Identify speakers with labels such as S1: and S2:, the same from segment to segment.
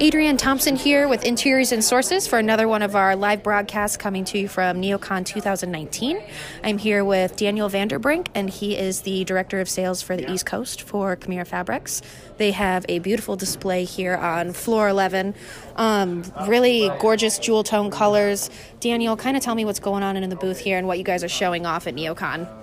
S1: Adrienne Thompson here with Interiors and Sources for another one of our live broadcasts coming to you from NeoCon 2019. I'm here with Daniel Vanderbrink, and he is the Director of Sales for the East Coast for Camira Fabrics. They have a beautiful display here on floor 11. Um, really gorgeous jewel tone colors. Daniel, kind of tell me what's going on in the booth here and what you guys are showing off at NeoCon.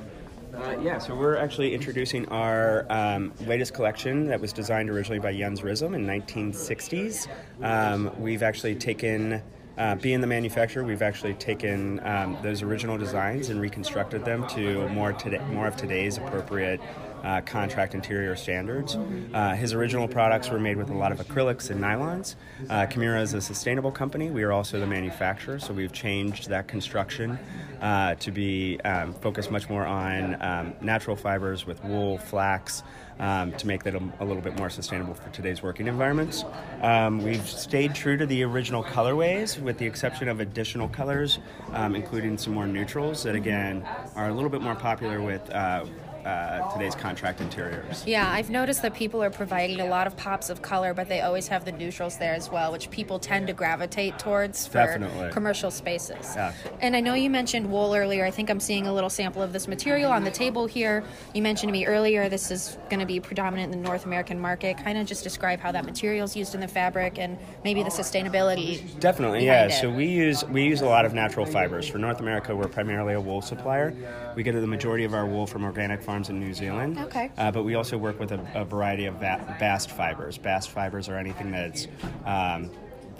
S2: Uh, yeah, so we're actually introducing our um, latest collection that was designed originally by Jens Risom in 1960s. Um, we've actually taken, uh, being the manufacturer, we've actually taken um, those original designs and reconstructed them to more today, more of today's appropriate uh, contract interior standards. Uh, his original products were made with a lot of acrylics and nylons. Uh, Camira is a sustainable company. We are also the manufacturer, so we've changed that construction uh, to be um, focused much more on um, natural fibers with wool, flax, um, to make that a, a, little bit more sustainable for today's working environments. Um, we've stayed true to the original colorways with the exception of additional colors, um, including some more neutrals that again are a little bit more popular with uh, uh, today's contract interiors.
S1: Yeah, I've noticed that people are providing a lot of pops of color, but they always have the neutrals there as well, which people tend to gravitate towards for
S2: Definitely.
S1: commercial spaces.
S2: Yeah.
S1: And I know you mentioned wool earlier. I think I'm seeing a little sample of this material on the table here. You mentioned to me earlier this is going to be predominant in the North American market. Kind of just describe how that material is used in the fabric and maybe the sustainability.
S2: Definitely, yeah. It. So we use we use a lot of natural fibers. For North America, we're primarily a wool supplier. We get the majority of our wool from organic farms farms in New Zealand.
S1: Okay.
S2: Uh, but we also work with a, a variety of va- bast fibers. Bast fibers are anything that's um,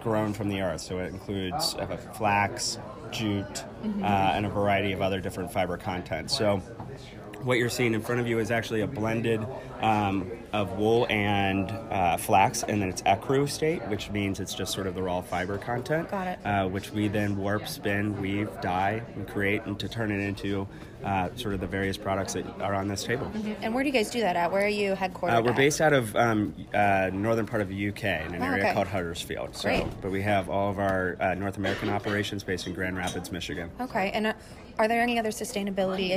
S2: grown from the earth, so it includes uh, flax, jute, mm-hmm. uh, and a variety of other different fiber content. So what you're seeing in front of you is actually a blended um, of wool and uh, flax, and then it's ecru state, which means it's just sort of the raw fiber content.
S1: Got it.
S2: Uh, which we then warp, spin, weave, dye, and create, and to turn it into uh, sort of the various products that are on this table.
S1: Mm-hmm. And where do you guys do that at? Where are you headquartered?
S2: Uh, we're
S1: at?
S2: based out of um, uh, northern part of the UK in an
S1: oh,
S2: area
S1: okay.
S2: called Huddersfield. So,
S1: Great.
S2: but we have all of our uh, North American operations based in Grand Rapids, Michigan.
S1: Okay, and uh, are there any other sustainability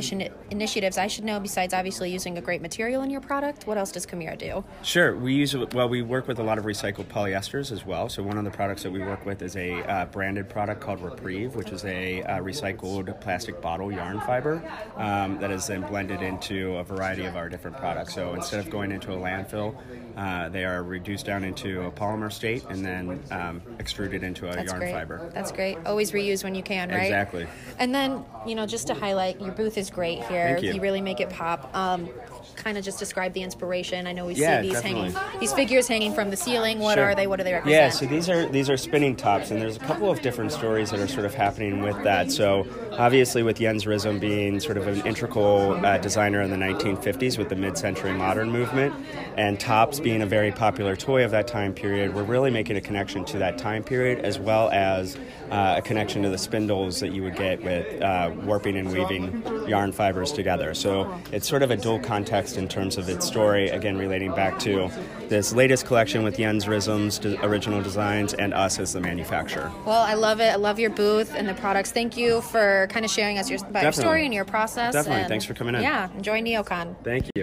S1: initiatives I should know besides obviously using a great material in your product? What else does Camira do?
S2: Sure, we use well. We work with a lot of recycled polyesters as well. So one of the products that we work with is a uh, branded product called Repreve, which is a uh, recycled plastic bottle yarn fiber um, that is then blended into a variety of our different products. So instead of going into a landfill, uh, they are reduced down into a polymer state and then um, extruded into a
S1: That's
S2: yarn
S1: great.
S2: fiber.
S1: That's great. Always reuse when you can, right?
S2: Exactly.
S1: And then, you know, just to highlight, your booth is great here.
S2: Thank you.
S1: really make it pop. Um, kind of just describe the inspiration. I know we
S2: Yeah,
S1: see these
S2: definitely.
S1: hanging, these figures hanging from the ceiling. What
S2: Sure.
S1: are they? What do they represent?
S2: Yeah, so these are these are spinning tops, and there's a couple of different stories that are sort of happening with that. So obviously, with Jens Risom being sort of an integral uh, designer in the 1950s with the mid-century modern movement, and tops being a very popular toy of that time period, we're really making a connection to that time period as well as uh, a connection to the spindles that you would get with uh, warping and weaving yarn fibers together. So it's sort of a dual context in terms of its story, again relating back to this latest collection with Jens Risom's de- original designs and us as the manufacturer.
S1: Well, I love it. I love your booth and the products. Thank you for kind of sharing us your, about your story and your process.
S2: Definitely.
S1: and-
S2: Thanks for coming in.
S1: Yeah, enjoy NeoCon.
S2: Thank you.